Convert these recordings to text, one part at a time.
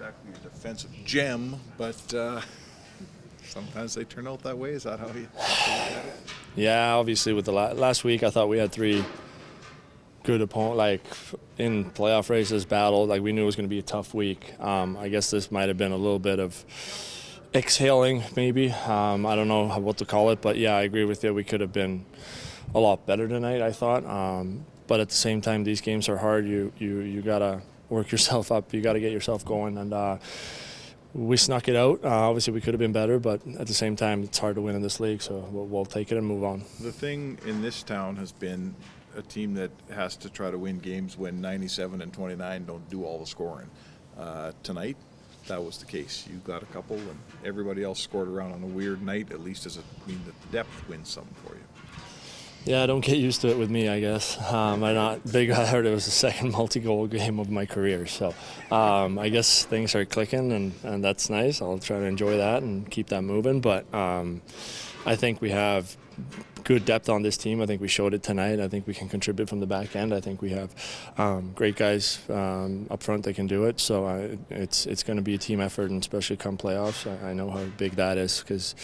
exactly a defensive gem, but uh, sometimes they turn out that way. Is that how you? Yeah, obviously with the la- last week, I thought we had three good opponent like in playoff races battle. Like we knew it was going to be a tough week. Um, I guess this might have been a little bit of exhaling, maybe. Um, I don't know what to call it, but yeah, I agree with you. We could have been a lot better tonight. I thought, um, but at the same time, these games are hard. You you you gotta work yourself up. You gotta get yourself going, and uh, we snuck it out. Uh, obviously, we could have been better, but at the same time, it's hard to win in this league. So we'll, we'll take it and move on. The thing in this town has been a team that has to try to win games when 97 and 29 don't do all the scoring. Uh, tonight, that was the case. You got a couple, and everybody else scored around on a weird night. At least does it mean that the depth wins something for you? Yeah, don't get used to it with me, I guess. Um, I'm not big. I heard it was the second multi-goal game of my career, so um, I guess things are clicking, and, and that's nice. I'll try to enjoy that and keep that moving. But um, I think we have good depth on this team. I think we showed it tonight. I think we can contribute from the back end. I think we have um, great guys um, up front that can do it. So I, it's it's going to be a team effort, and especially come playoffs, I, I know how big that is because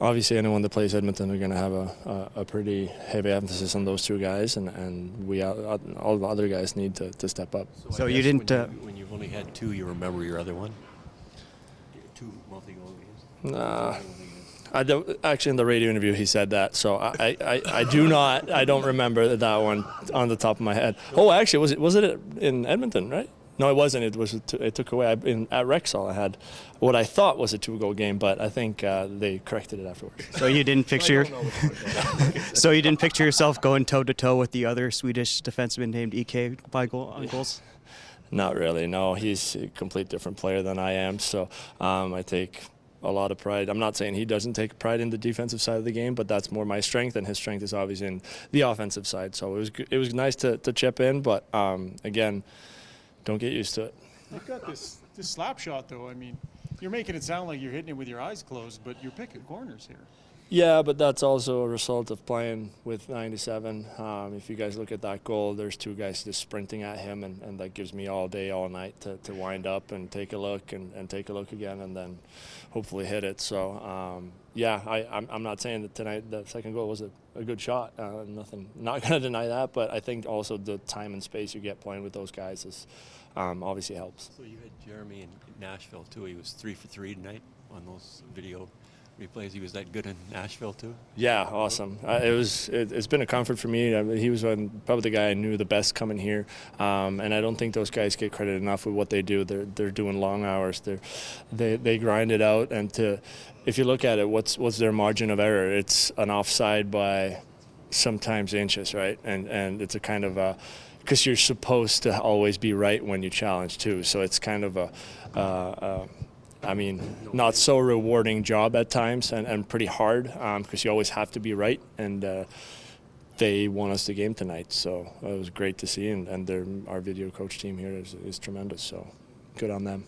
obviously anyone that plays Edmonton are going to have a, a, a pretty heavy emphasis on those two guys, and, and we all all the other guys need to, to step up. I So you didn't, When, uh, you, when you've only had two, you remember your other one? Two multi-goal games? Nah. I don't, actually, in the radio interview, he said that, so I, I, I do not, I don't remember that one on the top of my head. Oh, actually, was it was it in Edmonton, right? No, it wasn't. It was it took away I, in, at Rexall. I had what I thought was a two-goal game, but I think uh, they corrected it afterwards. So you didn't picture. so you didn't picture yourself going toe to toe with the other Swedish defenseman named Ek by goal on goals. Not really. No, he's a complete different player than I am. So um, I take a lot of pride. I'm not saying he doesn't take pride in the defensive side of the game, but that's more my strength, and his strength is obviously in the offensive side. So it was it was nice to, to chip in, but um, again, don't get used to it. You've got this this slap shot though. I mean, you're making it sound like you're hitting it with your eyes closed, but you're picking corners here. Yeah, but that's also a result of playing with 97. Um, if you guys look at that goal, there's two guys just sprinting at him, and, and that gives me all day, all night to, to wind up and take a look and, and take a look again and then hopefully hit it. So, um, yeah, I, I'm, I'm not saying that tonight the second goal was a, a good shot. Uh, nothing, not going to deny that, but I think also the time and space you get playing with those guys is um, obviously helps. So you had Jeremy in Nashville too. He was three for three tonight on those video replays. He was that good in Nashville too. Yeah, awesome. Uh, it was. It, it's been a comfort for me. I he was one, probably the guy I knew the best coming here, um, and I don't think those guys get credit enough with what they do. They're they're doing long hours. They're they they grind it out, and to if you look at it, what's what's their margin of error? It's an offside by sometimes inches, right? And and it's a kind of a because you're supposed to always be right when you challenge too. So it's kind of a. Uh, uh, I mean, not so rewarding job at times and, and pretty hard because you always have to be right. And uh, they won us the game tonight. So it was great to see. And, and our video coach team here is, is tremendous. So good on them.